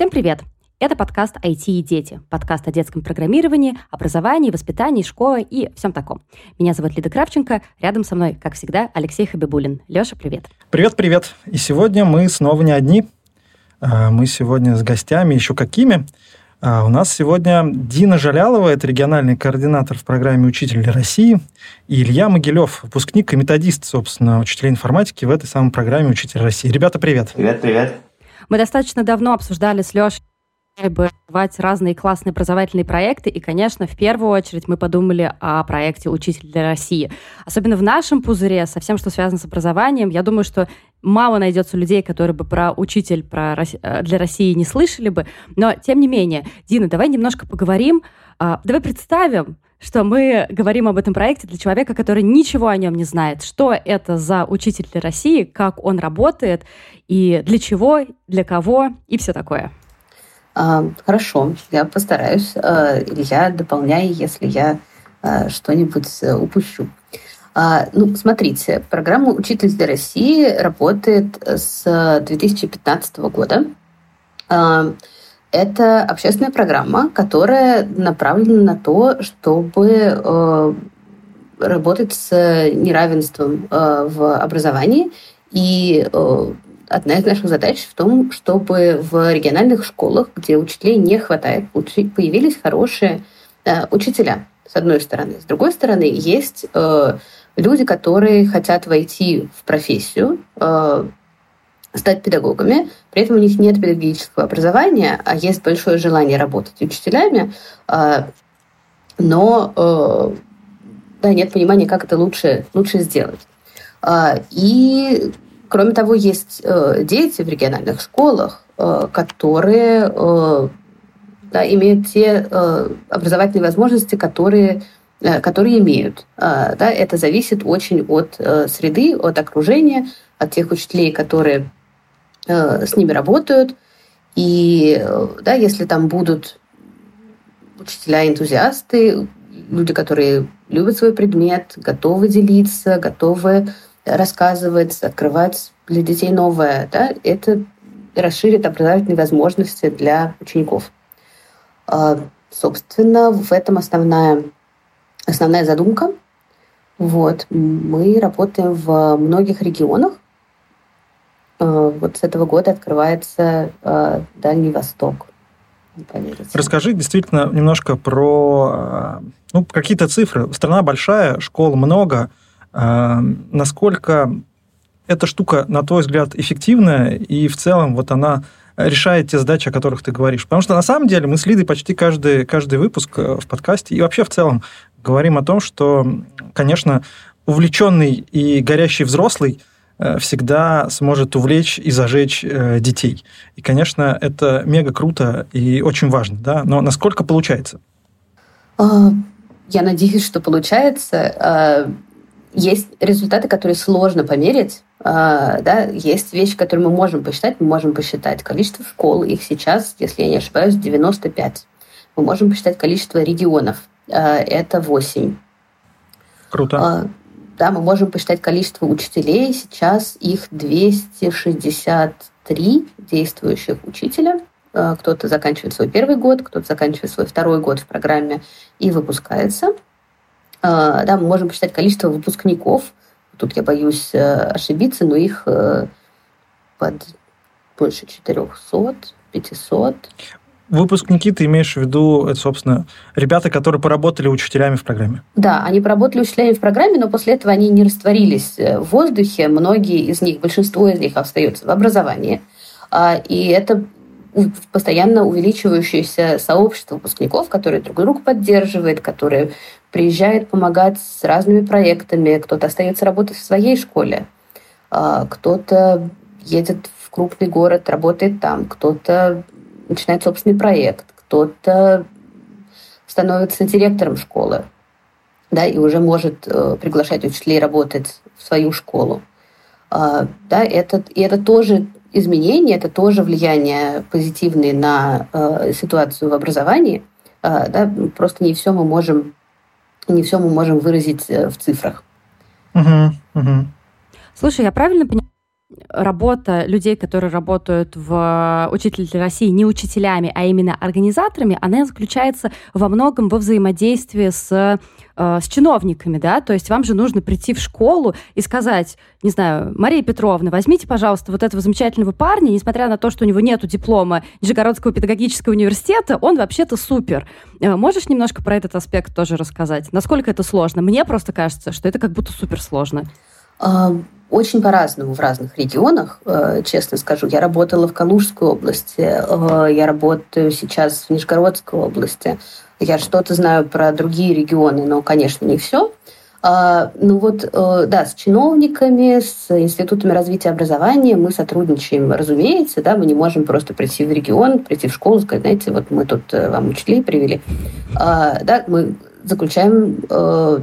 Всем привет! Это подкаст «IT и дети», подкаст о детском программировании, образовании, воспитании, школе и всем таком. Меня зовут Лида Кравченко, рядом со мной, как всегда, Алексей Хабибулин. Леша, привет. Привет-привет. И сегодня мы снова не одни. А, мы сегодня с гостями, еще какими. А, у нас сегодня Дина Жалялова, это региональный координатор в программе «Учитель России», и Илья Могилев, выпускник и методист, собственно, учителя информатики в этой самой программе «Учитель России». Ребята, привет. Привет, привет. Мы достаточно давно обсуждали с Лешей бывать разные классные образовательные проекты. И, конечно, в первую очередь мы подумали о проекте «Учитель для России». Особенно в нашем пузыре, со всем, что связано с образованием, я думаю, что мало найдется людей, которые бы про «Учитель про, э, для России» не слышали бы. Но, тем не менее, Дина, давай немножко поговорим. А, давай представим, что мы говорим об этом проекте для человека, который ничего о нем не знает. Что это за «Учитель для России», как он работает, и для чего, для кого, и все такое. А, хорошо, я постараюсь. А, Илья, дополняй, если я а, что-нибудь э, упущу. Ну, смотрите, программа «Учитель для России» работает с 2015 года. Это общественная программа, которая направлена на то, чтобы э, работать с неравенством э, в образовании и одна из наших задач в том, чтобы в региональных школах, где учителей не хватает, появились хорошие э, учителя, с одной стороны. С другой стороны, есть э, люди, которые хотят войти в профессию, э, стать педагогами, при этом у них нет педагогического образования, а есть большое желание работать учителями, э, но э, да, нет понимания, как это лучше, лучше сделать. Э, и Кроме того, есть э, дети в региональных школах, э, которые да, имеют те образовательные возможности, которые, которые имеют. Да, это зависит очень от среды, от окружения, от тех учителей, которые с ними работают. И да, если там будут учителя-энтузиасты, люди, которые любят свой предмет, готовы делиться, готовы рассказывать, открывать для детей новое, да, это расширит образовательные возможности для учеников. А, собственно, в этом основная, основная задумка. Вот. Мы работаем в многих регионах. А, вот с этого года открывается а, Дальний Восток. Расскажи действительно немножко про ну, какие-то цифры. Страна большая, школ много. Насколько эта штука, на твой взгляд, эффективная, и в целом вот она решает те задачи, о которых ты говоришь. Потому что на самом деле мы с Лидой почти каждый, каждый выпуск э, в подкасте и вообще в целом говорим о том, что, конечно, увлеченный и горящий взрослый э, всегда сможет увлечь и зажечь э, детей. И, конечно, это мега круто и очень важно. Да? Но насколько получается? А, я надеюсь, что получается. А, есть результаты, которые сложно померить. А, да, есть вещи, которые мы можем посчитать. Мы можем посчитать количество школ. Их сейчас, если я не ошибаюсь, 95. Мы можем посчитать количество регионов. Это 8. Круто. Да, мы можем посчитать количество учителей. Сейчас их 263 действующих учителя. Кто-то заканчивает свой первый год, кто-то заканчивает свой второй год в программе и выпускается. А, да, мы можем посчитать количество выпускников. Тут я боюсь э, ошибиться, но их э, под больше 400, 500. Выпускники, ты имеешь в виду, это, собственно, ребята, которые поработали учителями в программе? Да, они поработали учителями в программе, но после этого они не растворились э, в воздухе. Многие из них, большинство из них остаются в образовании. А, и это постоянно увеличивающееся сообщество выпускников, которые друг друга поддерживает, которые приезжает помогать с разными проектами, кто-то остается работать в своей школе, а, кто-то едет в крупный город, работает там, кто-то начинает собственный проект, кто-то становится директором школы, да, и уже может э, приглашать учителей работать в свою школу. А, да, это, и это тоже изменение, это тоже влияние позитивное на э, ситуацию в образовании. Э, да, просто не все мы можем не все мы можем выразить э, в цифрах. Угу, угу. Слушай, я правильно понимаю, работа людей, которые работают в учителе России не учителями, а именно организаторами, она заключается во многом во взаимодействии с Э, с чиновниками, да, то есть вам же нужно прийти в школу и сказать, не знаю, Мария Петровна, возьмите, пожалуйста, вот этого замечательного парня, несмотря на то, что у него нету диплома Нижегородского педагогического университета, он вообще-то супер. Э, можешь немножко про этот аспект тоже рассказать? Насколько это сложно? Мне просто кажется, что это как будто супер сложно. Очень по-разному в разных регионах, э, честно скажу. Я работала в Калужской области, я работаю сейчас в Нижегородской области. Я что-то знаю про другие регионы, но, конечно, не все. А, ну вот, э, да, с чиновниками, с институтами развития образования мы сотрудничаем, разумеется, да, мы не можем просто прийти в регион, прийти в школу, сказать, знаете, вот мы тут э, вам учителей привели. А, да, мы заключаем э,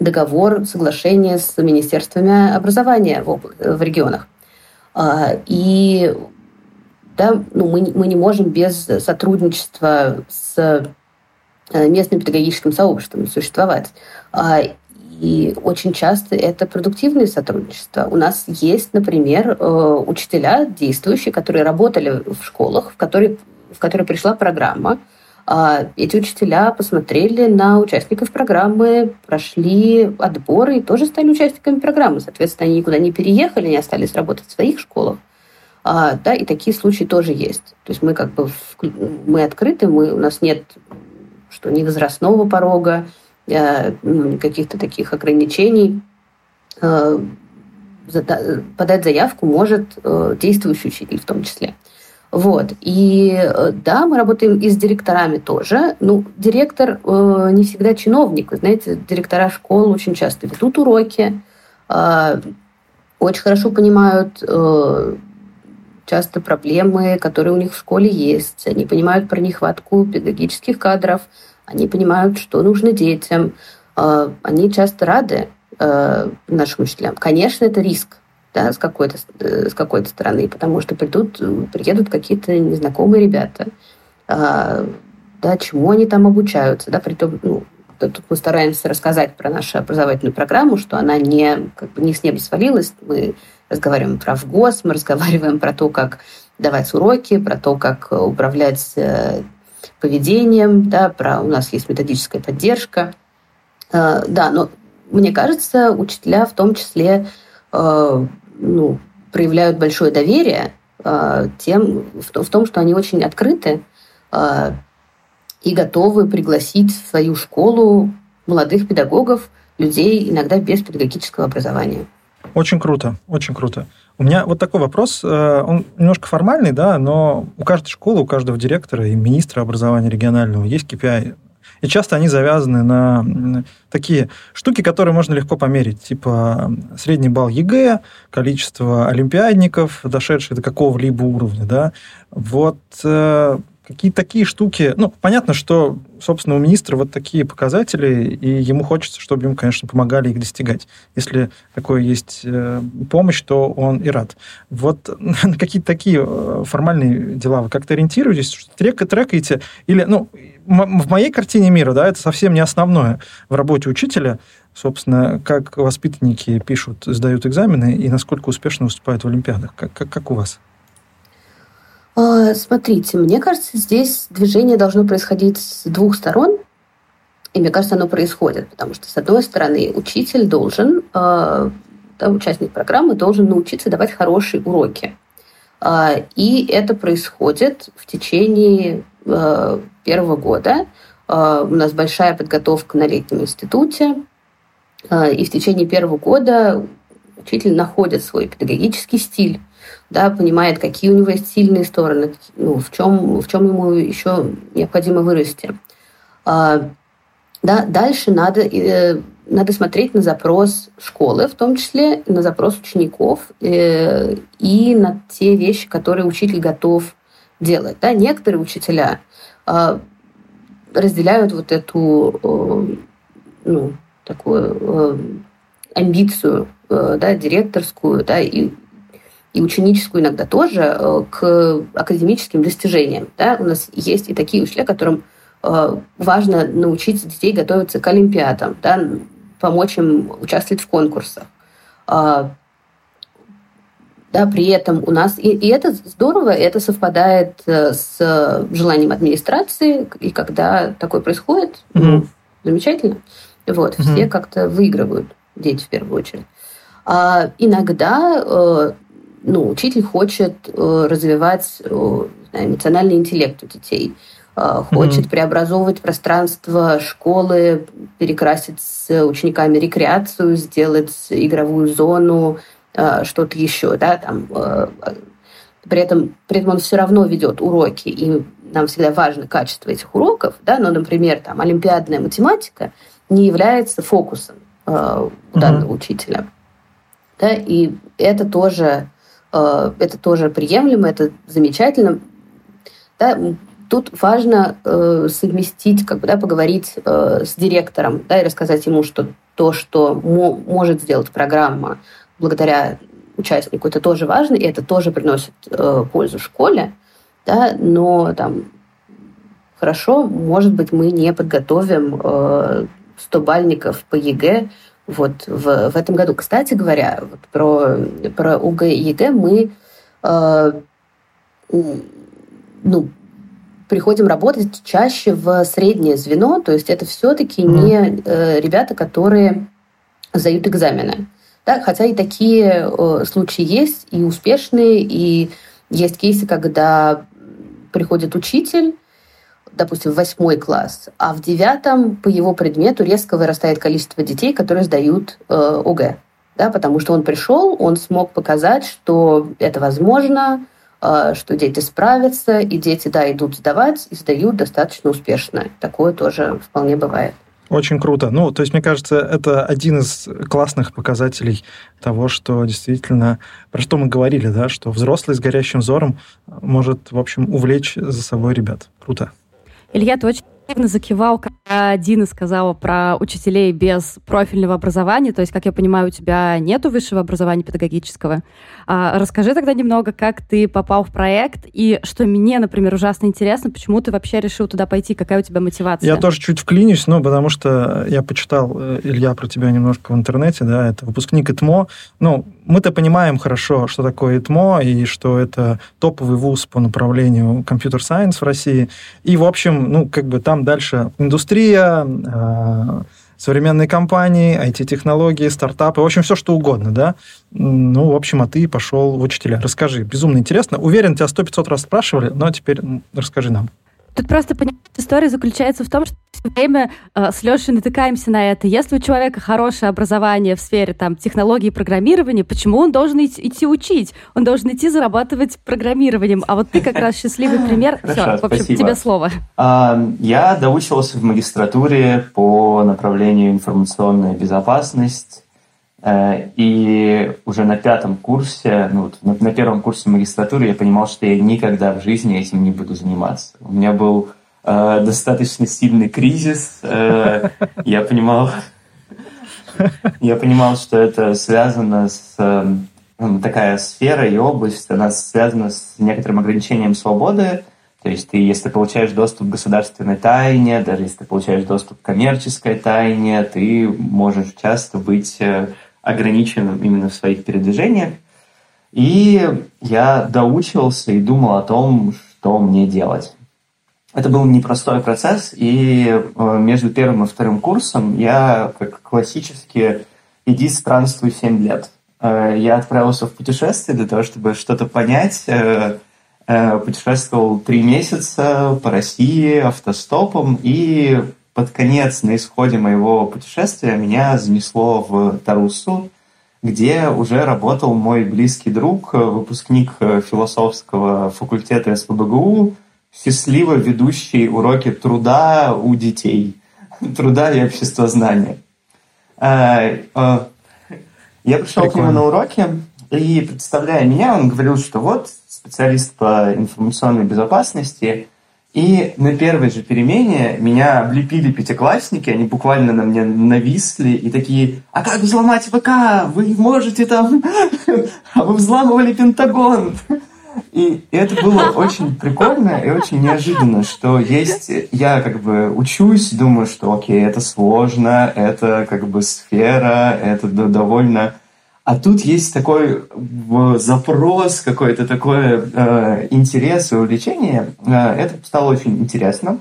договор, соглашение с министерствами образования в, в регионах. А, и да, ну, мы, мы не можем без сотрудничества с Э, местным педагогическим сообществом существовать. А, и очень часто это продуктивное сотрудничество. У нас есть, например, э, учителя действующие, которые работали в школах, в которые, в которые пришла программа. А, эти учителя посмотрели на участников программы, прошли отборы и тоже стали участниками программы. Соответственно, они никуда не переехали, не остались работать в своих школах. А, да, и такие случаи тоже есть. То есть мы как бы мы открыты, мы, у нас нет что ни возрастного порога, э, ну, каких-то таких ограничений. Э, подать заявку может э, действующий учитель в том числе. Вот. И да, мы работаем и с директорами тоже. Ну, директор э, не всегда чиновник. Вы знаете, директора школ очень часто ведут уроки, э, очень хорошо понимают э, часто проблемы, которые у них в школе есть. Они понимают про нехватку педагогических кадров, они понимают, что нужно детям. А, они часто рады а, нашим учителям. Конечно, это риск да, с какой-то э, с какой-то стороны, потому что придут, приедут какие-то незнакомые ребята. А, да, чему они там обучаются, да, при том, ну, тут мы стараемся рассказать про нашу образовательную программу, что она не, как бы не с неба свалилась. Мы разговариваем про ВГОС, мы разговариваем про то, как давать уроки, про то, как управлять э, поведением, да, про у нас есть методическая поддержка. Э, да, но мне кажется, учителя в том числе ну, проявляют большое доверие э, тем, в, том, что они очень открыты и готовы пригласить в свою школу молодых педагогов, людей иногда без педагогического образования. Очень круто, очень круто. У меня вот такой вопрос, э, он немножко формальный, да, но у каждой школы, у каждого директора и министра образования регионального есть KPI. И часто они завязаны на такие штуки, которые можно легко померить, типа средний балл ЕГЭ, количество олимпиадников, дошедших до какого-либо уровня, да. Вот э, какие-то такие штуки. Ну, понятно, что, собственно, у министра вот такие показатели, и ему хочется, чтобы им, конечно, помогали их достигать. Если такое есть э, помощь, то он и рад. Вот на какие-то такие э, формальные дела вы как-то ориентируетесь, трек, трекаете? Или, ну, в моей картине мира, да, это совсем не основное в работе учителя, собственно, как воспитанники пишут, сдают экзамены и насколько успешно выступают в Олимпиадах. Как, как, как у вас? А, смотрите, мне кажется, здесь движение должно происходить с двух сторон. И мне кажется, оно происходит, потому что, с одной стороны, учитель должен, а, да, участник программы должен научиться давать хорошие уроки. А, и это происходит в течение первого года. У нас большая подготовка на летнем институте. И в течение первого года учитель находит свой педагогический стиль да, понимает, какие у него есть сильные стороны, ну, в, чем, в чем ему еще необходимо вырасти. А, да, дальше надо, э, надо смотреть на запрос школы, в том числе на запрос учеников э, и на те вещи, которые учитель готов делать. Да, некоторые учителя э, разделяют вот эту э, ну, такую э, амбицию э, да, директорскую да, и и ученическую иногда тоже э, к академическим достижениям. Да? У нас есть и такие учителя, которым э, важно научить детей готовиться к олимпиадам, да? помочь им участвовать в конкурсах. А, Да, при этом у нас, и, и это здорово, это совпадает э, с желанием администрации, и когда такое происходит, mm-hmm. ну, замечательно. Вот, mm-hmm. все как-то выигрывают, дети в первую очередь. А иногда ну, учитель хочет э, развивать э, эмоциональный интеллект у детей, э, хочет mm-hmm. преобразовывать пространство школы, перекрасить с учениками рекреацию, сделать игровую зону, э, что-то еще, да, там. Э, при этом, при этом он все равно ведет уроки, и нам всегда важно качество этих уроков, да, но, например, там олимпиадная математика не является фокусом э, у данного mm-hmm. учителя. Да, и это тоже, э, это тоже приемлемо, это замечательно. Да, тут важно э, совместить, как бы, да, поговорить э, с директором, да, и рассказать ему, что то, что мо- может сделать программа благодаря участнику, это тоже важно, и это тоже приносит э, пользу школе, да, но там хорошо, может быть, мы не подготовим э, 100 бальников по ЕГЭ вот в, в этом году. Кстати говоря, вот про, про ОГЭ и ЕГЭ мы э, ну, приходим работать чаще в среднее звено, то есть это все-таки не э, ребята, которые сдают экзамены. Да, хотя и такие э, случаи есть, и успешные, и есть кейсы, когда приходит учитель, допустим, в восьмой класс, а в девятом по его предмету резко вырастает количество детей, которые сдают э, ОГЭ. Да, потому что он пришел, он смог показать, что это возможно, э, что дети справятся, и дети, да, идут сдавать, и сдают достаточно успешно. Такое тоже вполне бывает. Очень круто. Ну, то есть, мне кажется, это один из классных показателей того, что действительно, про что мы говорили, да, что взрослый с горящим взором может, в общем, увлечь за собой ребят. Круто. Илья, ты очень активно закивал, когда Дина сказала про учителей без профильного образования. То есть, как я понимаю, у тебя нет высшего образования педагогического. А, расскажи тогда немного, как ты попал в проект, и что мне, например, ужасно интересно, почему ты вообще решил туда пойти, какая у тебя мотивация? Я тоже чуть вклинюсь, но потому что я почитал, э, Илья, про тебя немножко в интернете, да, это выпускник ИТМО. Ну, мы-то понимаем хорошо, что такое ИТМО, и что это топовый вуз по направлению компьютер-сайенс в России. И, в общем, ну, как бы там дальше индустрия, э, современные компании, IT-технологии, стартапы, в общем, все что угодно, да. Ну, в общем, а ты пошел в учителя. Расскажи, безумно интересно. Уверен, тебя сто пятьсот раз спрашивали, но теперь расскажи нам. Тут просто понимаешь, история заключается в том, что все время э, с Лешей натыкаемся на это. Если у человека хорошее образование в сфере там, технологий программирования, почему он должен идти, идти учить? Он должен идти зарабатывать программированием. А вот ты как раз счастливый пример. Все, в общем, тебе слово. Я доучивался в магистратуре по направлению информационная безопасность Э, и уже на пятом курсе, ну, на первом курсе магистратуры я понимал, что я никогда в жизни этим не буду заниматься. У меня был э, достаточно сильный кризис. Э, я понимал, я понимал, что это связано с э, такая сфера и область, она связана с некоторым ограничением свободы. То есть ты, если получаешь доступ к государственной тайне, даже если ты получаешь доступ к коммерческой тайне, ты можешь часто быть э, ограниченным именно в своих передвижениях. И я доучивался и думал о том, что мне делать. Это был непростой процесс, и э, между первым и вторым курсом я, как классически, иди странствуй 7 лет. Э, я отправился в путешествие для того, чтобы что-то понять. Э, путешествовал три месяца по России автостопом, и под конец, на исходе моего путешествия, меня занесло в Таруссу, где уже работал мой близкий друг, выпускник философского факультета СПБГУ, счастливо ведущий уроки труда у детей, труда и обществознания. А, а, я пришел Прикольно. к нему на уроки, и представляя меня, он говорил, что вот специалист по информационной безопасности – и на первой же перемене меня облепили пятиклассники, они буквально на мне нависли и такие, а как взломать ВК? Вы можете там... А вы взламывали Пентагон. И это было очень прикольно и очень неожиданно, что есть... Я как бы учусь, думаю, что окей, это сложно, это как бы сфера, это довольно А тут есть такой запрос, какой-то такой э, интерес и увлечение. Э, это стало очень интересно.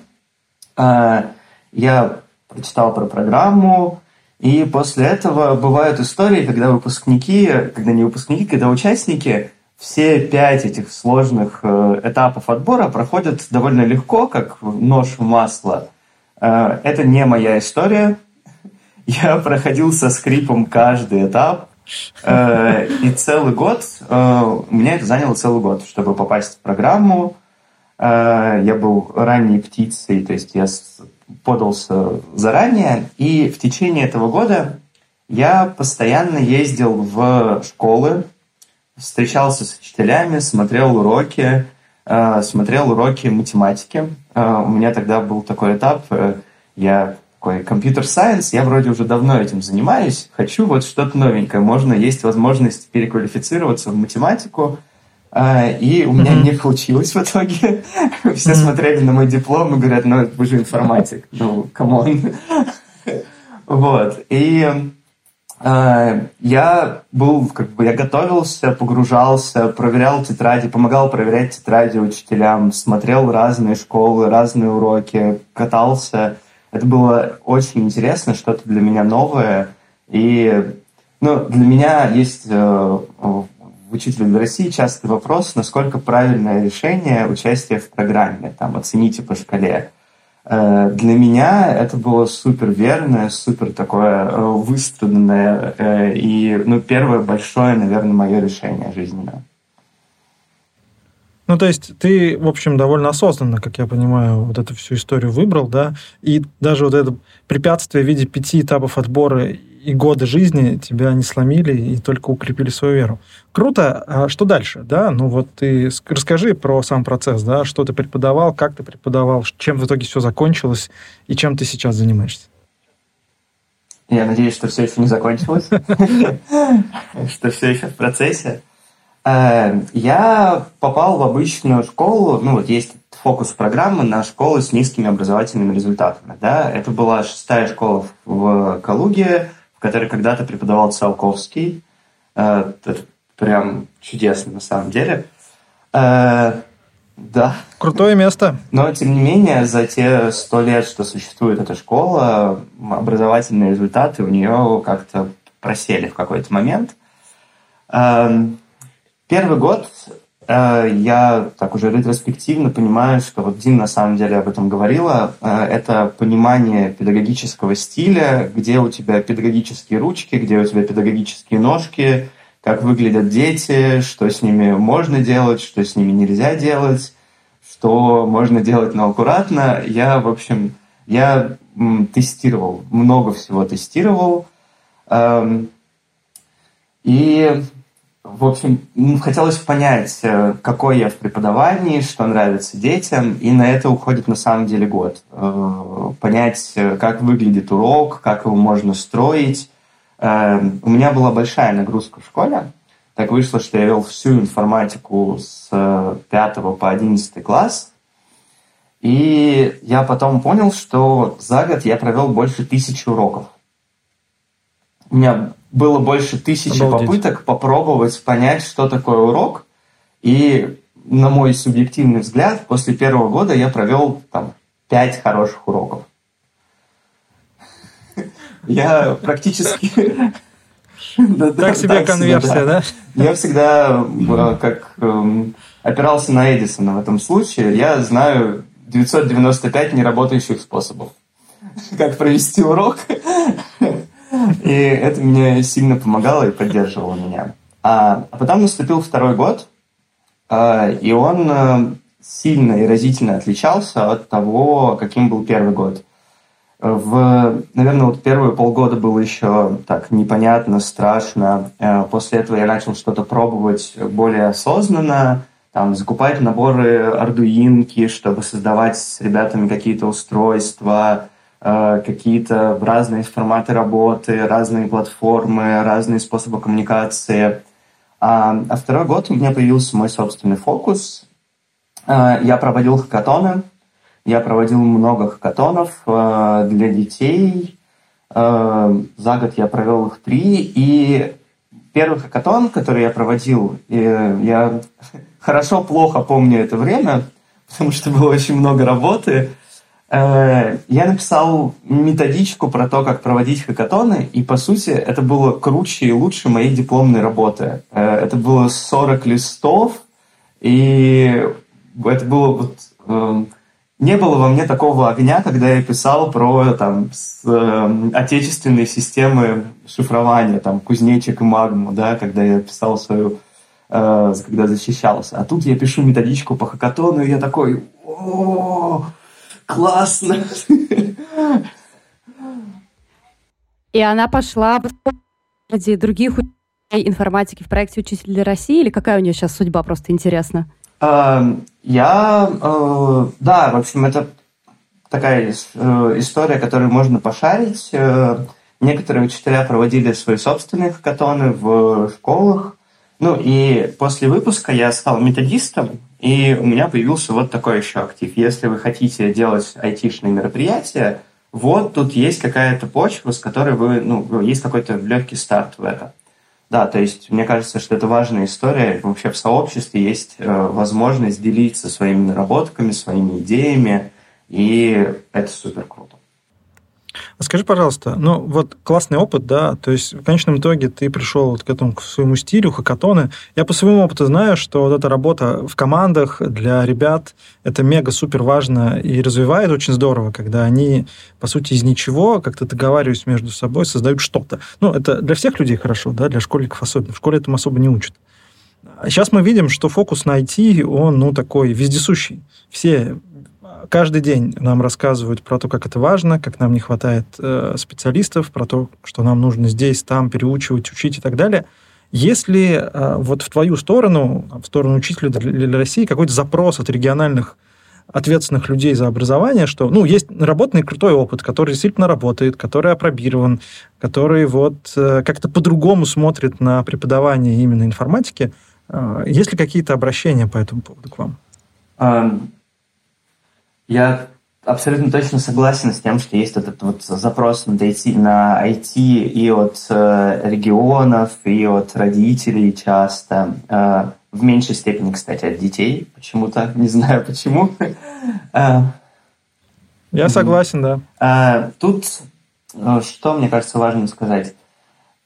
Э, я прочитал про программу, и после этого бывают истории, когда выпускники, когда не выпускники, когда участники все пять этих сложных э, этапов отбора проходят довольно легко, как нож в масло. Э, это не моя история. Я проходил со скрипом каждый этап. Э, и целый год, у меня это заняло целый год, чтобы попасть в программу. Я был ранней птицей, то есть я подался заранее. И в течение этого года я постоянно ездил в школы, встречался с учителями, смотрел уроки, э, смотрел уроки математики. Э, у меня тогда был такой этап, э, я такой компьютер-сайенс, я вроде уже давно этим занимаюсь, хочу вот что-то новенькое, можно, есть возможность переквалифицироваться в математику, и у меня не получилось в итоге. Все смотрели на мой диплом и говорят, ну, вы же информатик, ну, come on. вот, и я был, как бы, я готовился, погружался, проверял тетради, помогал проверять тетради учителям, смотрел разные школы, разные уроки, катался. Это было очень интересно, что-то для меня новое. И ну, для меня есть э, в учителе для России частый вопрос, насколько правильное решение участия в программе, там, оцените по шкале. Э, для меня это было супер верное, супер такое э, выстраданное э, и ну, первое большое, наверное, мое решение жизненное. Ну, то есть ты, в общем, довольно осознанно, как я понимаю, вот эту всю историю выбрал, да, и даже вот это препятствие в виде пяти этапов отбора и годы жизни тебя не сломили и только укрепили свою веру. Круто. А что дальше? Да, ну вот ты расскажи про сам процесс, да, что ты преподавал, как ты преподавал, чем в итоге все закончилось и чем ты сейчас занимаешься. Я надеюсь, что все еще не закончилось, что все еще в процессе. Э, я попал в обычную школу, ну вот есть фокус программы на школы с низкими образовательными результатами. Да? Это была шестая школа в Калуге, в которой когда-то преподавал Циолковский. Э, это прям чудесно на самом деле. Э, да. Крутое место. Но, тем не менее, за те сто лет, что существует эта школа, образовательные результаты у нее как-то просели в какой-то момент. Эм, первый год я так уже ретроспективно понимаю, что вот Дин на самом деле об этом говорила, э, это понимание педагогического стиля, где у тебя педагогические ручки, где у тебя педагогические ножки, как выглядят дети, что с ними можно делать, что с ними нельзя делать, что можно делать, но аккуратно. Я, в общем, я тестировал, много всего тестировал. Эм, и в общем, хотелось понять, э, какой я в преподавании, что нравится детям, и на это уходит на самом деле год. Э, понять, э, как выглядит урок, как его можно строить. У меня была большая нагрузка в школе. Так вышло, что я вел всю информатику с 5 по 11 класс. И я потом понял, что за год я провел больше тысячи уроков. У меня было больше тысячи Обалдеть. попыток попробовать понять, что такое урок. И, на мой субъективный взгляд, после первого года я провел там пять хороших уроков. Я практически... Так себе конверсия, да? Я всегда э, как эм, опирался на Эдисона в этом случае. Я знаю 995 неработающих способов. Как провести урок, и это мне сильно помогало и поддерживало меня. А, а потом наступил второй год, а, и он а, сильно и разительно отличался от того, каким был первый год. В, наверное, вот первые полгода было еще так непонятно, страшно. Э, после этого я начал что-то пробовать более осознанно, там, закупать наборы ардуинки, чтобы создавать с ребятами какие-то устройства, Э, какие-то разные форматы работы, разные платформы, разные способы коммуникации. А, а второй год у меня появился мой собственный фокус. Э, я проводил хакатоны. Я проводил много хакатонов э, для детей. За год я провел их три, и первый хакатон, который я проводил, я хорошо-плохо помню это время, потому что было очень много работы. Э, я написал методичку про то, как проводить хакатоны, и, по сути, это было круче и лучше моей дипломной работы. Э, это было 40 листов, и это было вот... Эм, не было во мне такого огня, когда я писал про там, с, э, отечественные системы шифрования, там, кузнечик и магму, да, когда я писал свою, э, когда защищался. А тут я пишу методичку по хакатону, и я такой, о классно! И она пошла среди других информатики в проекте «Учитель России» или какая у нее сейчас судьба, просто интересно? Эм, я, э, да, в общем, это такая э, история, которую можно пошарить. Э, некоторые учителя проводили свои собственные хакатоны в школах. Ну и после выпуска я стал методистом, и у меня появился вот такой еще актив. Если вы хотите делать айтишные мероприятия, вот тут есть какая-то почва, с которой вы, ну, есть какой-то легкий старт в это. Да, то есть мне кажется, что это важная история. Вообще в сообществе есть э, возможность делиться своими наработками, своими идеями, и это супер круто. Скажи, пожалуйста, ну вот классный опыт, да, то есть в конечном итоге ты пришел вот к этому, к своему стилю, хакатоны. Я по своему опыту знаю, что вот эта работа в командах для ребят, это мега-супер важно и развивает очень здорово, когда они, по сути, из ничего, как-то договариваясь между собой, создают что-то. Ну, это для всех людей хорошо, да, для школьников особенно. В школе этому особо не учат. Сейчас мы видим, что фокус на IT, он, ну, такой вездесущий. Все каждый день нам рассказывают про то, как это важно, как нам не хватает э, специалистов, про то, что нам нужно здесь, там переучивать, учить и так далее. Если э, вот в твою сторону, в сторону учителя для, России, какой-то запрос от региональных ответственных людей за образование, что, ну, есть наработанный крутой опыт, который действительно работает, который опробирован, который вот э, как-то по-другому смотрит на преподавание именно информатики. Э, есть ли какие-то обращения по этому поводу к вам? Я абсолютно точно согласен с тем, что есть этот вот запрос на IT, на IT и от э, регионов, и от родителей часто. Э, в меньшей степени, кстати, от детей почему-то. Не знаю почему. Э, Я согласен, да. Тут что, мне кажется, важно сказать.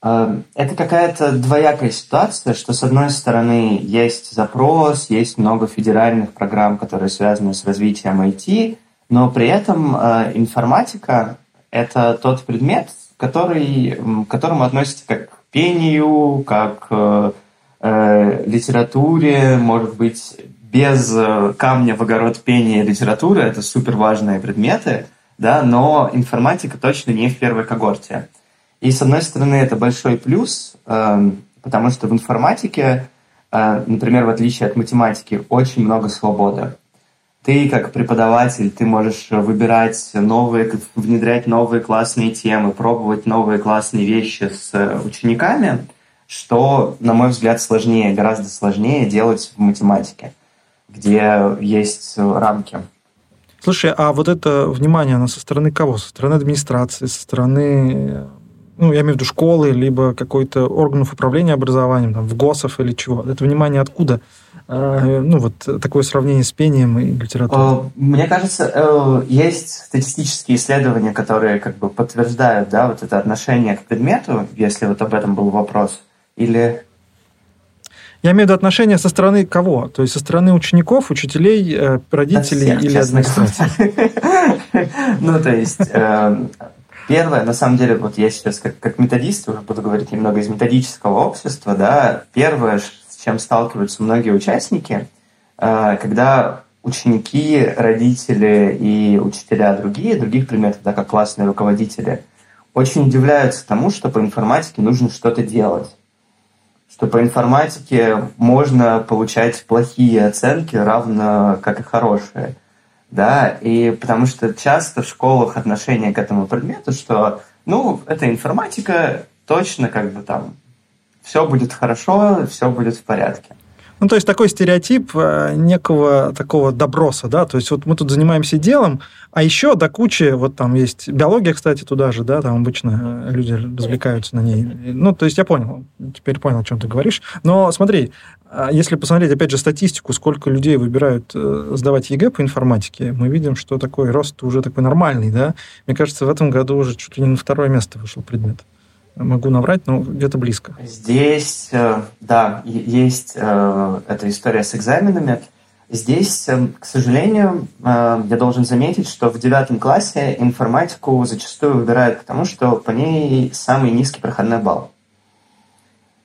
Э, это какая-то двоякая ситуация, что с одной стороны есть запрос, есть много федеральных программ, которые связаны с развитием IT, но при этом э, информатика — это тот предмет, который, к которому относится как к пению, как э, э, литературе, может быть, без камня в огород пения и литературы, это супер важные предметы, да, но информатика точно не в первой когорте. И, с одной стороны, это большой плюс, эм, потому что в информатике, э, например, в отличие от математики, очень много свободы. Ты, как преподаватель, ты можешь выбирать новые, внедрять новые классные темы, пробовать новые классные вещи с учениками, что, на мой взгляд, сложнее, гораздо сложнее делать в математике, где есть рамки. Слушай, а вот это внимание, оно со стороны кого? Со стороны администрации, со стороны ну, я имею в виду школы, либо какой-то органов управления образованием, там, в ГОСов или чего. Это внимание откуда? А, ну, вот такое сравнение с пением и литературой. Э, мне кажется, э, есть статистические исследования, которые как бы подтверждают, да, вот это отношение к предмету, если вот об этом был вопрос, или... Я имею в виду отношение со стороны кого? То есть со стороны учеников, учителей, э, родителей или администрации? Ну, то есть Первое, на самом деле, вот я сейчас как, как методист уже буду говорить немного из методического общества, да, первое, с чем сталкиваются многие участники, э, когда ученики, родители и учителя другие, других предметов, да, как классные руководители, очень удивляются тому, что по информатике нужно что-то делать. Что по информатике можно получать плохие оценки, равно как и хорошие да, и потому что часто в школах отношение к этому предмету, что, ну, это информатика, точно как бы там все будет хорошо, все будет в порядке. Ну, то есть такой стереотип э, некого такого доброса, да, то есть вот мы тут занимаемся делом, а еще до кучи, вот там есть биология, кстати, туда же, да, там обычно люди развлекаются на ней. Ну, то есть я понял, теперь понял, о чем ты говоришь. Но смотри, а если посмотреть, опять же, статистику, сколько людей выбирают э, сдавать ЕГЭ по информатике, мы видим, что такой рост уже такой нормальный, да. Мне кажется, в этом году уже чуть ли не на второе место вышел предмет. Могу наврать, но где-то близко. Здесь, э, да, есть э, эта история с экзаменами. Здесь, э, к сожалению, я должен заметить, что в девятом классе информатику зачастую выбирают потому, что по ней самый низкий проходной балл.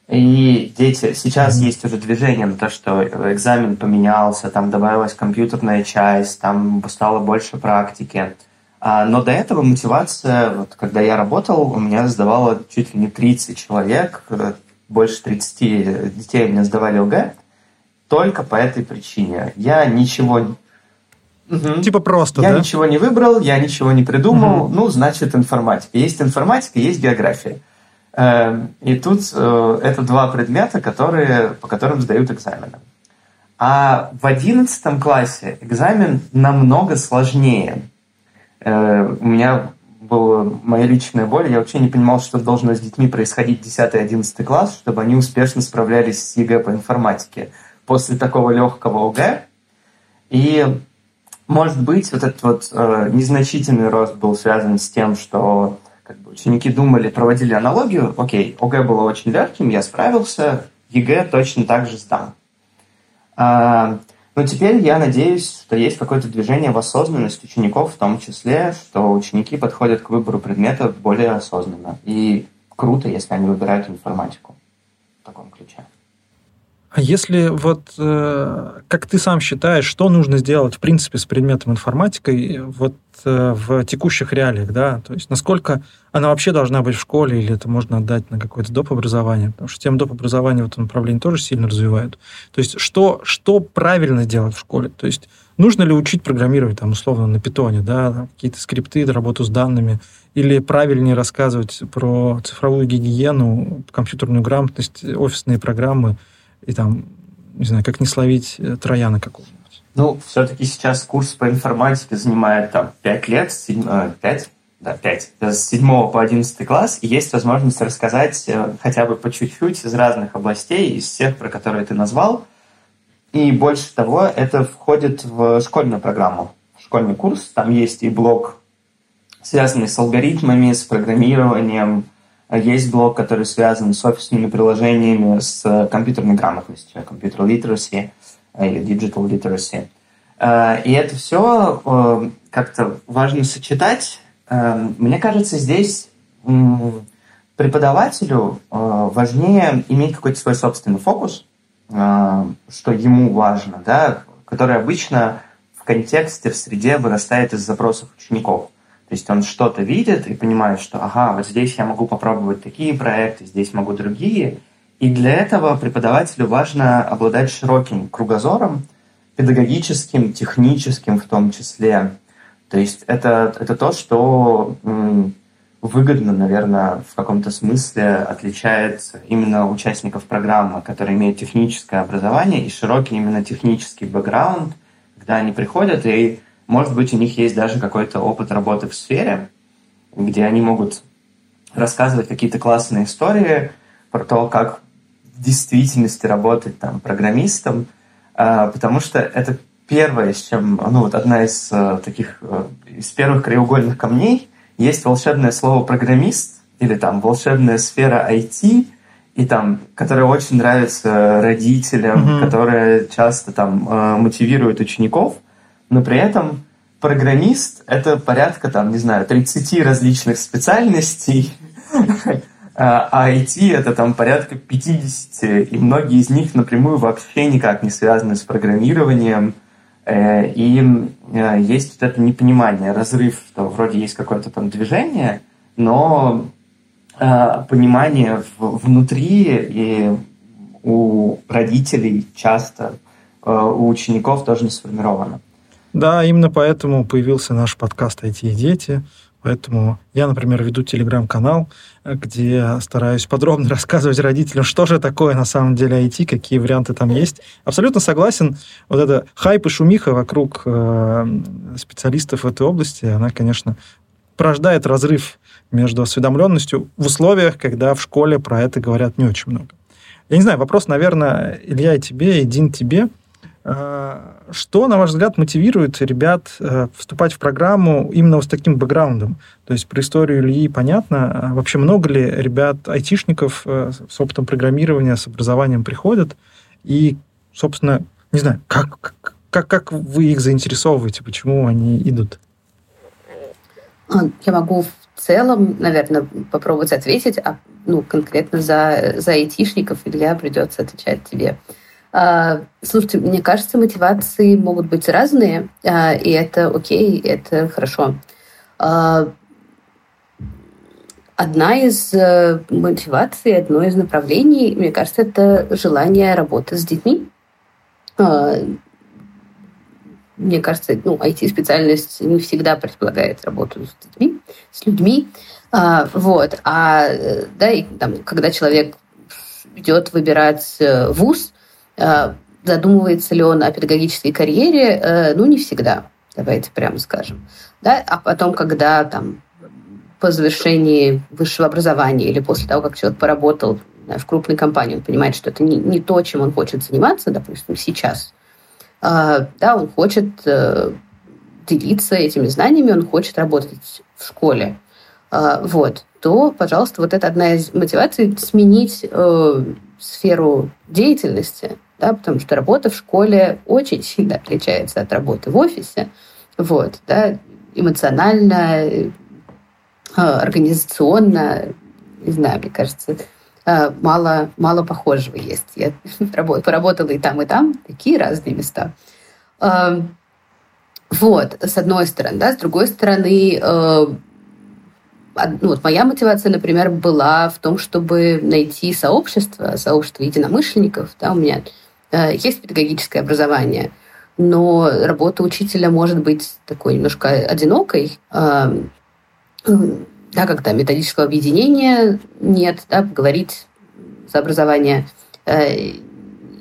И дети, сейчас есть уже движение на то, что экзамен поменялся, там добавилась компьютерная часть, там стало больше практики. А, но до этого мотивация, вот когда я работал, у меня сдавало чуть ли не 30 человек, э, больше 30 детей у меня сдавали ОГЭ, только по этой причине. Я ничего... Угу. Типа просто, Я да? ничего не выбрал, я ничего не придумал, угу. ну, значит, информатика. Есть информатика, есть география. Эм, и тут э, это два предмета, которые, по которым сдают экзамены. А в одиннадцатом классе экзамен намного сложнее. Э, у меня была моя личная боль, я вообще не понимал, что должно с детьми происходить 10-11 класс, чтобы они успешно справлялись с ЕГЭ по информатике после такого легкого ОГЭ. И, может быть, вот этот вот э, незначительный рост был связан с тем, что как бы, ученики думали, проводили аналогию, окей, ОГЭ было очень легким, я справился, ЕГЭ точно так же сдам. Но теперь я надеюсь, что есть какое-то движение в осознанность учеников, в том числе, что ученики подходят к выбору предмета более осознанно. И круто, если они выбирают информатику в таком ключе. А если вот, э, как ты сам считаешь, что нужно сделать, в принципе, с предметом информатикой вот э, в текущих реалиях, да? То есть насколько она вообще должна быть в школе, или это можно отдать на какое-то доп. образование? Потому что тему доп. образования в этом направлении тоже сильно развивают. То есть что, что правильно делать в школе? То есть нужно ли учить программировать, там, условно, на питоне, да, какие-то скрипты, работу с данными, или правильнее рассказывать про цифровую гигиену, компьютерную грамотность, офисные программы, и там, не знаю, как не словить э, трояна какого-нибудь. Ну, все-таки сейчас курс по информатике занимает там 5 лет, 7, 5, э, да, 5, с 7 по 11 класс, и есть возможность рассказать э, хотя бы по чуть-чуть из разных областей, из всех, про которые ты назвал. И больше того, это входит в школьную программу, в школьный курс. Там есть и блок, связанный с алгоритмами, с программированием, есть блок, который связан с офисными приложениями, с компьютерной грамотностью, компьютер literacy э, или digital literacy. Э, и это все э, как-то важно сочетать. Мне кажется, здесь преподавателю важнее иметь какой-то свой собственный фокус, что ему важно, да, который обычно в контексте, в среде вырастает из запросов учеников. То есть он что-то видит и понимает, что ага, вот здесь я могу попробовать такие проекты, здесь могу другие. И для этого преподавателю важно обладать широким кругозором, педагогическим, техническим в том числе. То есть это, это то, что выгодно, наверное, в каком-то смысле отличает именно участников программы, которые имеют техническое образование и широкий именно технический бэкграунд, когда они приходят и может быть, у них есть даже какой-то опыт работы в сфере, где они могут рассказывать какие-то классные истории про то, как в действительности работать там программистом, а, потому что это первое, с чем, ну вот одна из э, таких, э, из первых краеугольных камней, есть волшебное слово программист или там волшебная сфера IT, и там, которая очень нравится родителям, mm-hmm. которая часто там э, мотивирует учеников – но при этом программист — это порядка, там, не знаю, 30 различных специальностей, а IT — это там порядка 50, и многие из них напрямую вообще никак не связаны с программированием, э, и э, есть вот это непонимание, разрыв, что вроде есть какое-то там движение, но э, понимание внутри и у родителей часто, у учеников тоже не сформировано. Да, именно поэтому появился наш подкаст «IT и дети». Поэтому я, например, веду телеграм-канал, где стараюсь подробно рассказывать родителям, что же такое на самом деле IT, какие варианты там есть. Абсолютно согласен. Вот это хайп и шумиха вокруг э, специалистов в этой области, она, конечно, порождает разрыв между осведомленностью в условиях, когда в школе про это говорят не очень много. Я не знаю, вопрос, наверное, Илья и тебе, и Дин тебе. А, что, на ваш взгляд, мотивирует ребят э, вступать в программу именно вот с таким бэкграундом? То есть про историю Ильи понятно. А вообще много ли ребят, айтишников э, с опытом программирования, с образованием приходят? И, собственно, не знаю, как, как, как вы их заинтересовываете, почему они идут? А, я могу в целом, наверное, попробовать ответить, а ну, конкретно за, за айтишников, Илья, придется отвечать тебе. Слушайте, мне кажется, мотивации могут быть разные, а, и это окей, это хорошо. А, одна из э, мотиваций, одно из направлений, мне кажется, это желание работать с детьми. Мне кажется, ну, IT-специальность не всегда предполагает работу с детьми, с людьми. А, вот. А да, и, там, когда человек идет выбирать э, вуз, а, задумывается ли он о педагогической карьере, э, ну, не всегда, давайте прямо скажем. Да? А потом, когда там по завершении высшего образования или после того, как человек поработал в крупной компании, он понимает, что это не, не то, чем он хочет заниматься, допустим, сейчас, а, да, он хочет э, делиться этими знаниями, он хочет работать в школе, вот, то, пожалуйста, вот это одна из мотиваций сменить э, сферу деятельности, да, потому что работа в школе очень сильно отличается от работы в офисе, вот, да, эмоционально, э, организационно, не знаю, мне кажется, Э, мало, мало похожего есть. Я поработала и там, и там, такие разные места. Эм, вот, с одной стороны, да, с другой стороны, э, ну, вот моя мотивация, например, была в том, чтобы найти сообщество, сообщество единомышленников. Да, у меня э, есть педагогическое образование, но работа учителя может быть такой немножко одинокой. Эм, да, когда методического объединения нет, да, поговорить за образование э,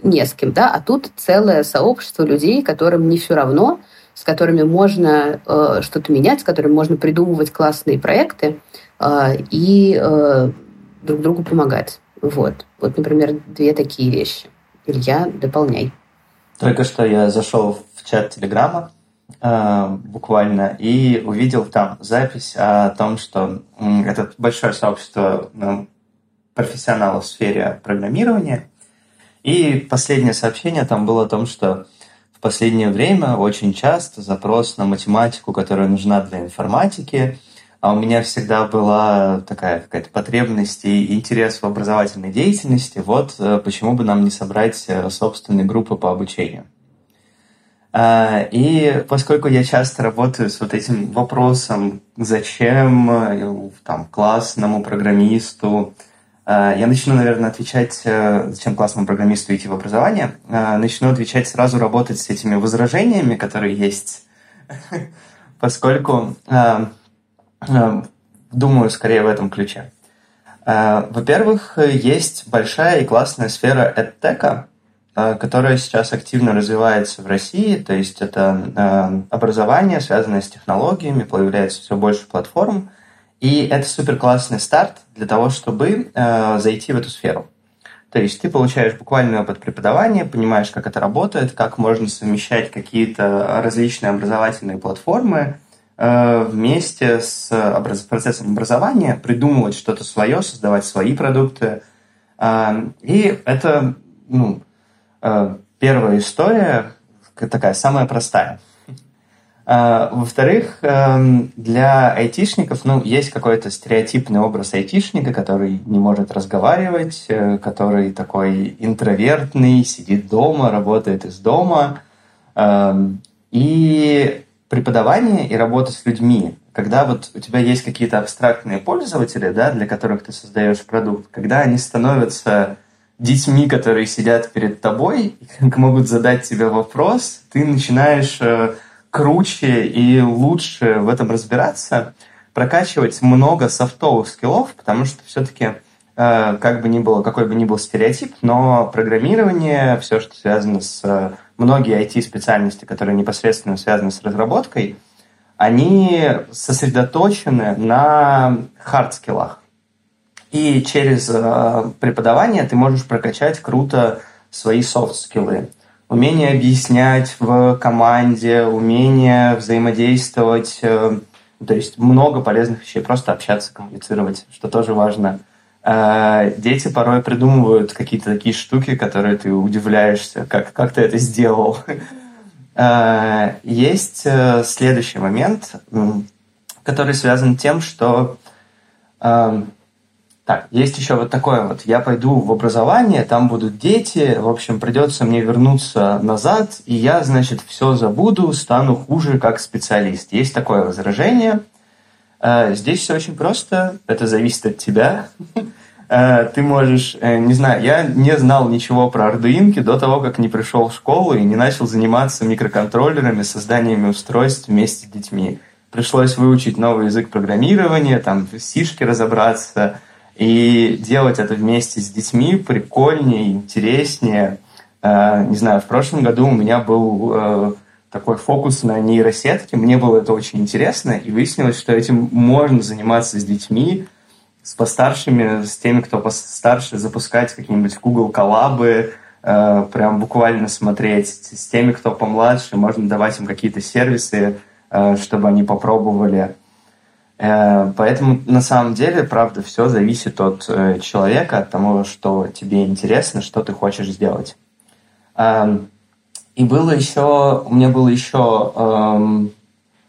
не с кем, да, а тут целое сообщество людей, которым не все равно, с которыми можно э, что-то менять, с которыми можно придумывать классные проекты э, и э, друг другу помогать. Вот. Вот, например, две такие вещи. Илья, дополняй. Только что я зашел в чат Телеграма, Э, буквально и увидел там запись о том, что это большое сообщество ну, профессионалов в сфере программирования. И последнее сообщение там было о том, что в последнее время очень часто запрос на математику, которая нужна для информатики, а у меня всегда была такая какая-то потребность и интерес в образовательной деятельности, вот э, почему бы нам не собрать э, собственные группы по обучению. А, и поскольку я часто работаю с вот этим вопросом, зачем э, там, классному программисту, я начну, наверное, отвечать, зачем классному программисту идти в образование, начну отвечать сразу работать с этими возражениями, которые есть, поскольку думаю скорее в этом ключе. Во-первых, есть большая и классная сфера эдтека, Э, которая сейчас активно развивается в России. То есть это э, образование, связанное с технологиями, появляется все больше платформ. И это супер классный старт для того, чтобы э, зайти в эту сферу. То есть ты получаешь буквальный опыт преподавания, понимаешь, как это работает, как можно совмещать какие-то различные образовательные платформы вместе с процессом образования, придумывать что-то свое, создавать свои продукты. И это ну, Э, первая история такая самая простая. Э, во-вторых, для айтишников, ну, есть какой-то стереотипный образ айтишника, который не может разговаривать, э, который такой интровертный, сидит дома, работает из дома. Эм, и преподавание и работа с людьми, когда вот у тебя есть какие-то абстрактные пользователи, да, для которых ты создаешь продукт, когда они становятся детьми, которые сидят перед тобой, могут задать тебе вопрос, ты начинаешь э, круче и лучше в этом разбираться, прокачивать много софтовых скиллов, потому что все-таки Э, как бы ни было, какой бы ни был стереотип, но программирование, все, что связано с э, многие IT-специальности, которые непосредственно связаны с разработкой, они сосредоточены на хард-скиллах. И через э, преподавание ты можешь прокачать круто свои софт-скиллы. Умение объяснять в команде, умение взаимодействовать, то есть много полезных вещей, просто общаться, коммуницировать, что тоже важно – дети порой придумывают какие-то такие штуки, которые ты удивляешься, как, как ты это сделал. А, есть э, следующий момент, который связан с тем, что а, так, есть еще вот такое вот. Я пойду в образование, там будут дети, в общем, придется мне вернуться назад, и я, значит, все забуду, стану хуже как специалист. Есть такое возражение. Здесь все очень просто. Это зависит от тебя. Э, ты можешь, э, не знаю, я не знал ничего про ардуинки до того, как не пришел в школу и не начал заниматься микроконтроллерами, созданиями устройств вместе с детьми. Пришлось выучить новый язык программирования, там, в сишке разобраться, и делать это вместе с детьми прикольнее, интереснее. Э, не знаю, в прошлом году у меня был такой фокус на нейросетке, мне было это очень интересно, и выяснилось, что этим можно заниматься с детьми, с постаршими, с теми, кто постарше, запускать какие-нибудь Google коллабы, э, прям буквально смотреть. С теми, кто помладше, можно давать им какие-то сервисы, э, чтобы они попробовали. Э, поэтому на самом деле, правда, все зависит от человека, от того, что тебе интересно, что ты хочешь сделать. Э, и было еще, у меня было еще эм,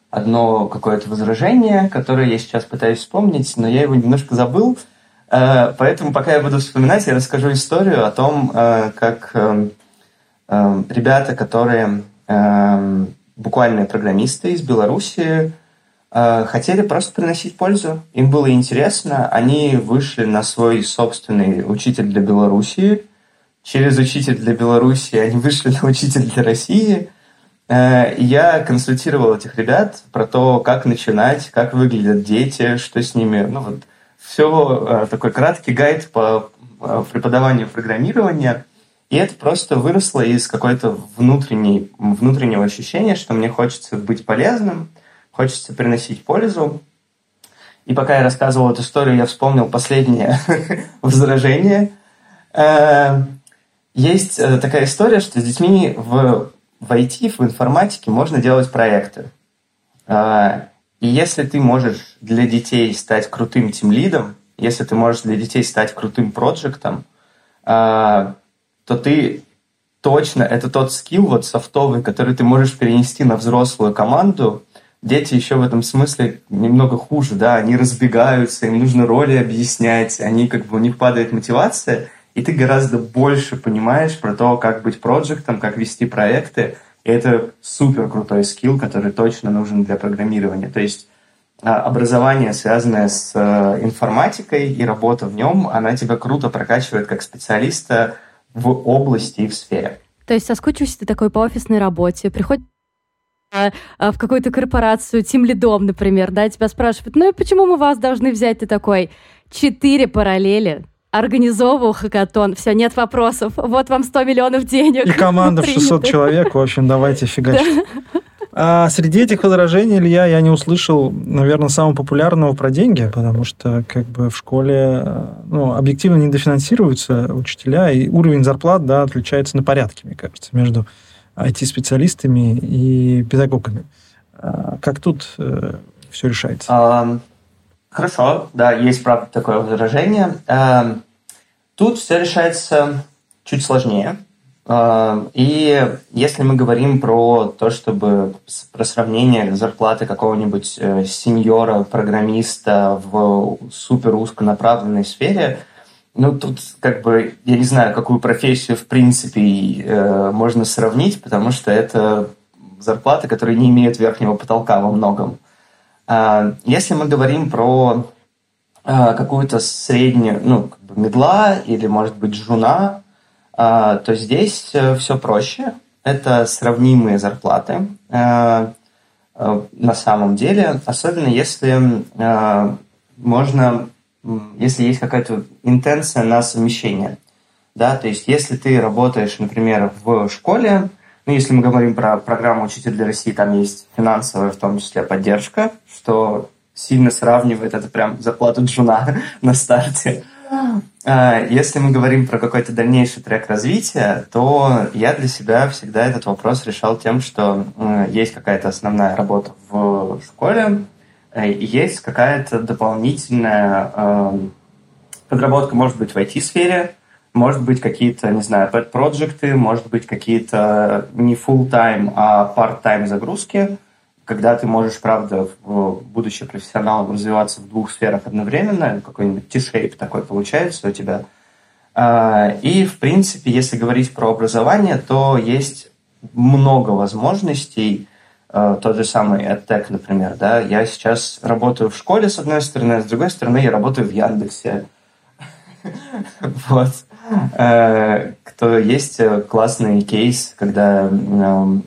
одно какое-то возражение, которое я сейчас пытаюсь вспомнить, но я его немножко забыл. Э, поэтому пока я буду вспоминать, я расскажу историю о том, э, как э, ребята, которые буквальные программисты из Беларуси, хотели просто приносить пользу. Им было интересно. Они вышли на свой собственный учитель для Беларуси. Через учитель для Беларуси они вышли на учитель для России – Э, я консультировал этих ребят про то, как начинать, как выглядят дети, что с ними. Ну вот все э, такой краткий гайд по э, преподаванию программирования. И это просто выросло из какой-то внутренней, внутреннего ощущения, что мне хочется быть полезным, хочется приносить пользу. И пока я рассказывал эту историю, я вспомнил последнее возражение. Есть такая история, что с детьми в в IT, в информатике можно делать проекты. А, и если ты можешь для детей стать крутым тимлидом, если ты можешь для детей стать крутым проектом, а, то ты точно, это тот скилл вот софтовый, который ты можешь перенести на взрослую команду. Дети еще в этом смысле немного хуже, да, они разбегаются, им нужно роли объяснять, они как бы у них падает мотивация – и ты гораздо больше понимаешь про то, как быть проектом, как вести проекты. И это супер крутой скилл, который точно нужен для программирования. То есть а, образование, связанное с э, информатикой и работа в нем, она тебя круто прокачивает как специалиста в области и в сфере. То есть соскучишься ты такой по офисной работе, приходит а, в какую-то корпорацию, тем лидом, например, да, тебя спрашивают, ну и почему мы вас должны взять? Ты такой, четыре параллели, организовывал хакатон. Все, нет вопросов. Вот вам 100 миллионов денег. И команда в 600 человек. В общем, давайте фигачить. А среди этих возражений, Илья, я не услышал, наверное, самого популярного про деньги, потому что как бы в школе ну, объективно недофинансируются учителя, и уровень зарплат да, отличается на порядке, мне кажется, между IT-специалистами и педагогами. А как тут э, все решается? Хорошо, да, есть, правда, такое возражение. Эм, тут все решается чуть сложнее. Эм, и если мы говорим про то, чтобы про сравнение зарплаты какого-нибудь э, сеньора, программиста в супер узконаправленной сфере, ну, тут как бы, я не знаю, какую профессию в принципе э, можно сравнить, потому что это зарплаты, которые не имеют верхнего потолка во многом. А, если мы говорим про а, какую-то среднюю, ну, как бы медла или, может быть, жуна, а, то здесь э, все проще. Это сравнимые зарплаты. на самом деле, особенно если можно, если есть какая-то интенция на совмещение. Да, то есть если ты работаешь, например, в школе, ну, если мы говорим про программу «Учитель для России», там есть финансовая, в том числе, поддержка, что сильно сравнивает это прям зарплату джуна на старте. А, если мы говорим про какой-то дальнейший трек развития, то я для себя всегда этот вопрос решал тем, что есть какая-то основная работа в школе, э, и есть какая-то дополнительная эм, подработка, может быть, в IT-сфере, может быть, какие-то, не знаю, pet-проекты, может быть, какие-то не full-time, а part-time загрузки, когда ты можешь, правда, будучи профессионалом, развиваться в двух сферах одновременно, какой-нибудь T-shape такой получается у тебя. А, и, в принципе, если говорить про образование, то есть много возможностей, а, тот же самый EdTech, например, да, я сейчас работаю в школе, с одной стороны, а с другой стороны, я работаю в Яндексе. Вот. Э, кто есть э, классный кейс, когда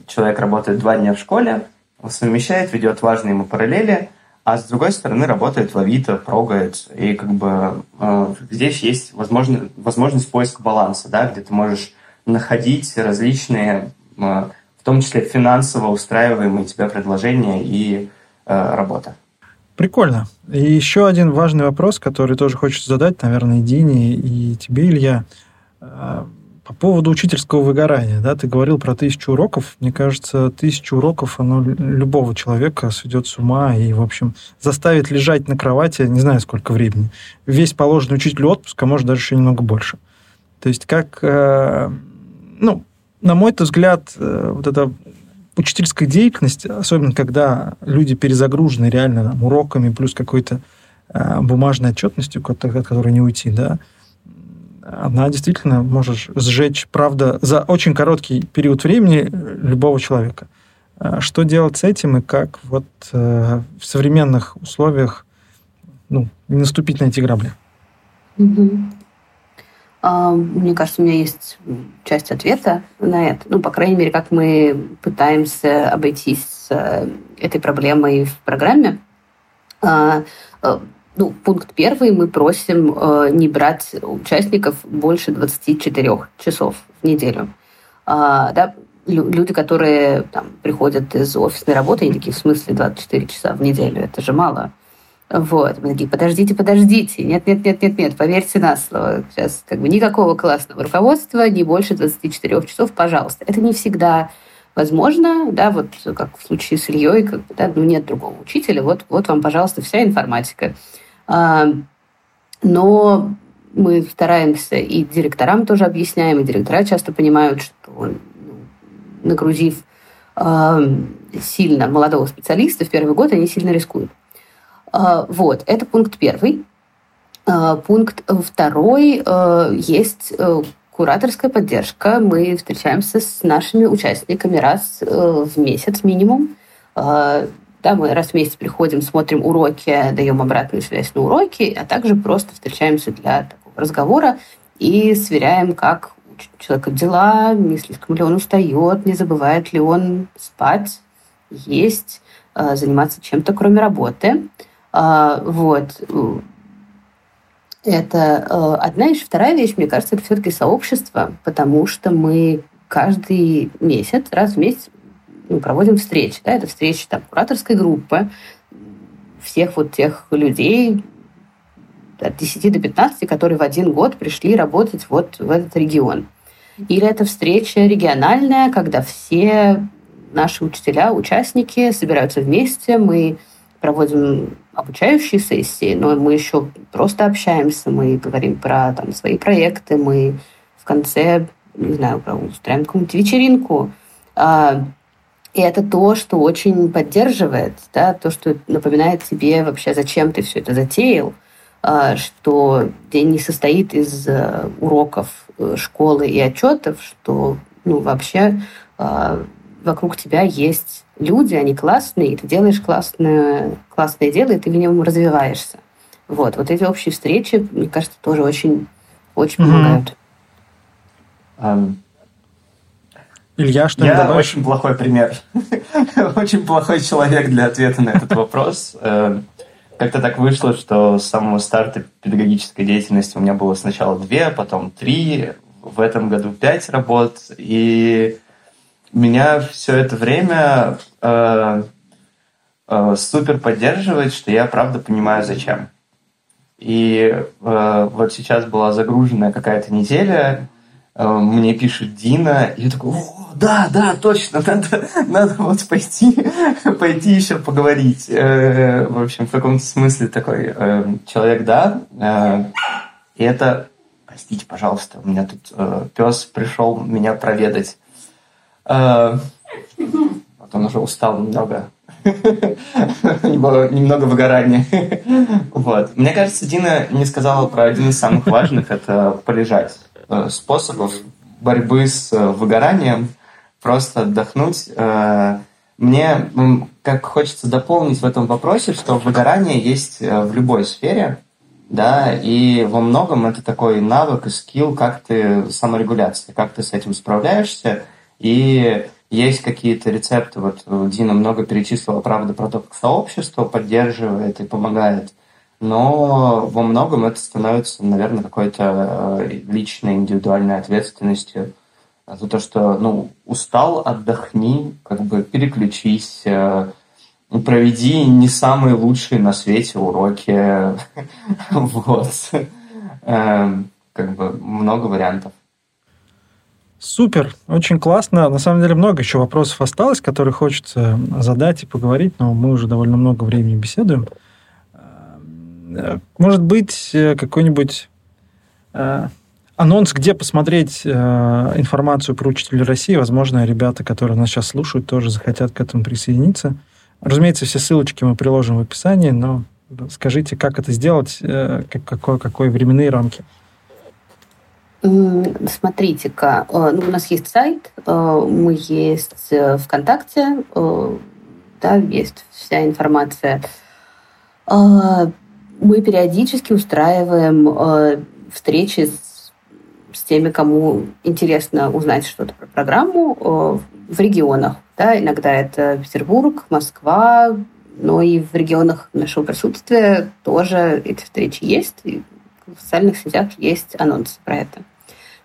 человек работает два дня в школе, совмещает, ведет важные ему параллели, а с другой стороны работает в Авито, прогает, и как бы э, здесь есть возможно, возможность поиска баланса, да, где ты можешь находить различные, в том числе финансово устраиваемые тебя предложения и работа. Прикольно. И еще один важный вопрос, который тоже хочется задать, наверное, Дине и тебе, Илья. А, по поводу учительского выгорания, да, ты говорил про тысячу уроков. Мне кажется, тысячу уроков, оно любого человека сведет с ума и, в общем, заставит лежать на кровати, не знаю, сколько времени. Весь положенный учителю отпуск, а может, даже еще немного больше. То есть, как, э, ну, на мой взгляд, э, вот это учительская деятельность, особенно когда люди перезагружены реально там, уроками, плюс какой-то э, бумажной отчетностью, от которой не уйти, да, она действительно может сжечь, правда, за очень короткий период времени любого человека. А что делать с этим и как вот э, в современных условиях ну, не наступить на эти грабли? Угу. А, мне кажется, у меня есть часть ответа на это. Ну, по крайней мере, как мы пытаемся обойтись с этой проблемой в программе. А, э, ну, пункт первый, мы просим э, не брать участников больше 24 часов в неделю. Да, люди, которые там, приходят из офисной работы, они такие, в смысле 24 часа в неделю? Это же мало. Вот. Мы такие, подождите, подождите. Нет, нет, нет, нет, нет, поверьте на слово. Сейчас как бы никакого классного руководства, не больше 24 часов, пожалуйста. Это не всегда возможно, да, вот как в случае с Ильей, как бы, да, ну нет другого учителя, вот, вот вам, пожалуйста, вся информатика. А, но мы стараемся и директорам тоже объясняем, и директора часто понимают, что ну, нагрузив а, сильно молодого специалиста в первый год, они сильно рискуют. А, вот, это пункт первый. А, пункт второй. А, есть э, кураторская поддержка. Мы встречаемся с нашими участниками раз э, в месяц минимум. Да, мы раз в месяц приходим, смотрим уроки, даем обратную связь на уроки, а также просто встречаемся для такого разговора и сверяем, как у человека дела, не слишком ли он устает, не забывает ли он спать, есть, заниматься чем-то, кроме работы. А, вот. Это э, одна вещь. Вторая вещь, мне кажется, это все-таки сообщество, потому что мы каждый месяц, раз в месяц ну, проводим встречи. Да? Это встречи там, кураторской группы, всех вот тех людей, от 10 до 15, которые в один год пришли работать вот в этот регион. Или это встреча региональная, когда все наши учителя, участники собираются вместе, мы проводим обучающие сессии, но мы еще просто общаемся, мы говорим про там, свои проекты, мы в конце, не знаю, устраиваем какую-нибудь вечеринку. А, и это то, что очень поддерживает, да, то, что напоминает тебе вообще, зачем ты все это затеял, а, что день не состоит из э, уроков э, школы и отчетов, что ну, вообще а, вокруг тебя есть люди, они классные, и ты делаешь классное, классное дело, и ты в нем развиваешься. Вот, вот эти общие встречи, мне кажется, тоже очень, очень mm-hmm. помогают. Um, Илья, что Я добавишь? очень плохой пример. очень плохой человек для ответа на этот вопрос. Э, как-то так вышло, что с самого старта педагогической деятельности у меня было сначала две, потом три, в этом году пять работ, и меня все это время э, э, супер поддерживает, что я правда понимаю, зачем. И э, вот сейчас была загруженная какая-то неделя, э, мне пишет Дина, и я такой, о, да, да, точно, надо, надо вот пойти, пойти еще поговорить. Э, в общем, в каком-то смысле такой э, человек, да. Э, и это, простите, пожалуйста, у меня тут э, пес пришел меня проведать. Вот он уже устал немного. Немного выгорания. Вот. Мне кажется, Дина не сказала про один из самых важных, это полежать. Э, способов борьбы с э, выгоранием, просто отдохнуть. Э, мне как хочется дополнить в этом вопросе, что выгорание есть в любой сфере, да, и во многом это такой навык и скилл, как ты саморегуляция, как ты с этим справляешься, и есть какие-то рецепты, вот Дина много перечислила, правда, про то, как сообщество поддерживает и помогает, но во многом это становится, наверное, какой-то э, личной, индивидуальной ответственностью за то, что, ну, устал, отдохни, как бы переключись, э, проведи не самые лучшие на свете уроки, вот, эм, как бы много вариантов. Супер, очень классно. На самом деле много еще вопросов осталось, которые хочется задать и поговорить, но мы уже довольно много времени беседуем. Э, может быть, э, какой-нибудь э, анонс, где посмотреть информацию про учителей России. Возможно, ребята, которые нас сейчас слушают, тоже захотят к этому присоединиться. Разумеется, все ссылочки мы приложим в описании, но скажите, как это сделать, какой, какой временные рамки. Смотрите-ка, э, ну, у нас есть сайт, э, мы есть э, ВКонтакте, да, есть вся информация. Мы периодически устраиваем встречи с, с теми, кому интересно узнать что-то про программу в регионах. Да, иногда это Петербург, Москва, но и в регионах нашего присутствия тоже эти встречи есть. И в социальных сетях есть анонсы про это.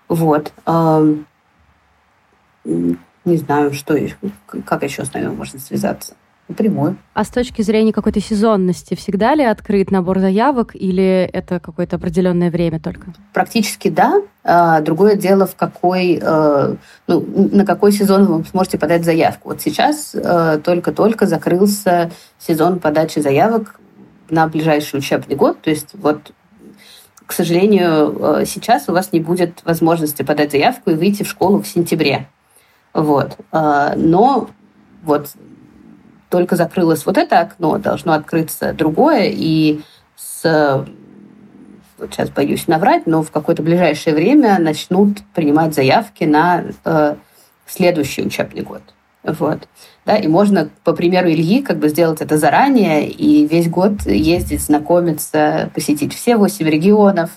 Вот. Не знаю, что как еще с нами можно связаться. Напрямую. А с точки зрения какой-то сезонности, всегда ли открыт набор заявок или это какое-то определенное время только? Практически да. А, другое дело, в какой, э, ну, на какой сезон вы сможете подать заявку. Вот сейчас э, только-только закрылся сезон подачи заявок на ближайший учебный год. То есть вот к сожалению, э, сейчас у вас не будет возможности подать заявку и выйти в школу в сентябре. Вот. Э, но вот только закрылось вот это окно, должно открыться другое, и с вот сейчас боюсь наврать, но в какое-то ближайшее время начнут принимать заявки на э, следующий учебный год. Вот. Да, и можно, по примеру Ильи, как бы сделать это заранее и весь год ездить, знакомиться, посетить все восемь регионов,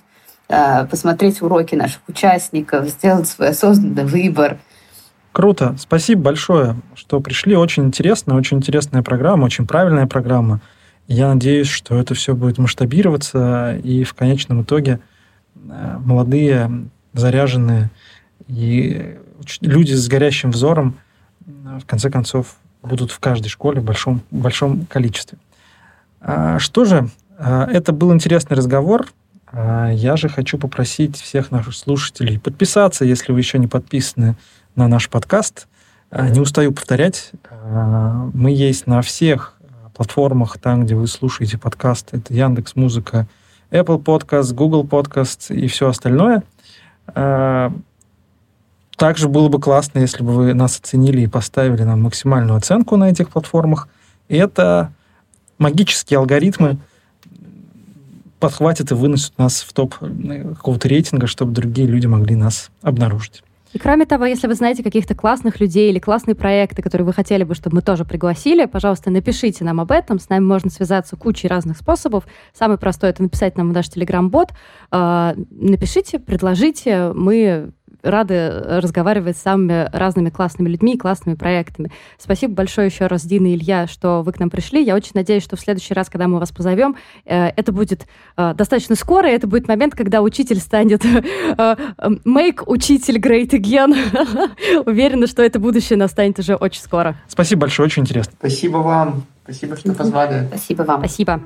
а, посмотреть уроки наших участников, сделать свой осознанный выбор. Круто. Спасибо большое, что пришли. Очень интересно, очень интересная программа, очень правильная программа. Я надеюсь, что это все будет масштабироваться, и в конечном итоге э, молодые, заряженные и люди с горящим взором – в конце концов, будут в каждой школе в большом, большом количестве. А, что же, а, это был интересный разговор. А, я же хочу попросить всех наших слушателей подписаться, если вы еще не подписаны на наш подкаст. Не устаю повторять, мы есть на всех платформах, там, где вы слушаете подкасты. Это Яндекс Музыка, Apple Podcast, Google Podcast и все остальное. Также было бы классно, если бы вы нас оценили и поставили нам максимальную оценку на этих платформах. И это магические алгоритмы подхватят и вынесут нас в топ э, какого-то рейтинга, чтобы другие люди могли нас обнаружить. И кроме того, если вы знаете каких-то классных людей или классные проекты, которые вы хотели бы, чтобы мы тоже пригласили, пожалуйста, напишите нам об этом. С нами можно связаться кучей разных способов. Самый простой — это написать нам в наш телеграм-бот. А, напишите, предложите. Мы рады разговаривать с самыми разными классными людьми и классными проектами. Спасибо большое еще раз, Дина и Илья, что вы к нам пришли. Я очень надеюсь, что в следующий раз, когда мы вас позовем, это будет достаточно скоро, и это будет момент, когда учитель станет make учитель great again. Уверена, что это будущее настанет уже очень скоро. Спасибо большое, очень интересно. Спасибо вам. Спасибо, что позвали. Спасибо вам. Спасибо.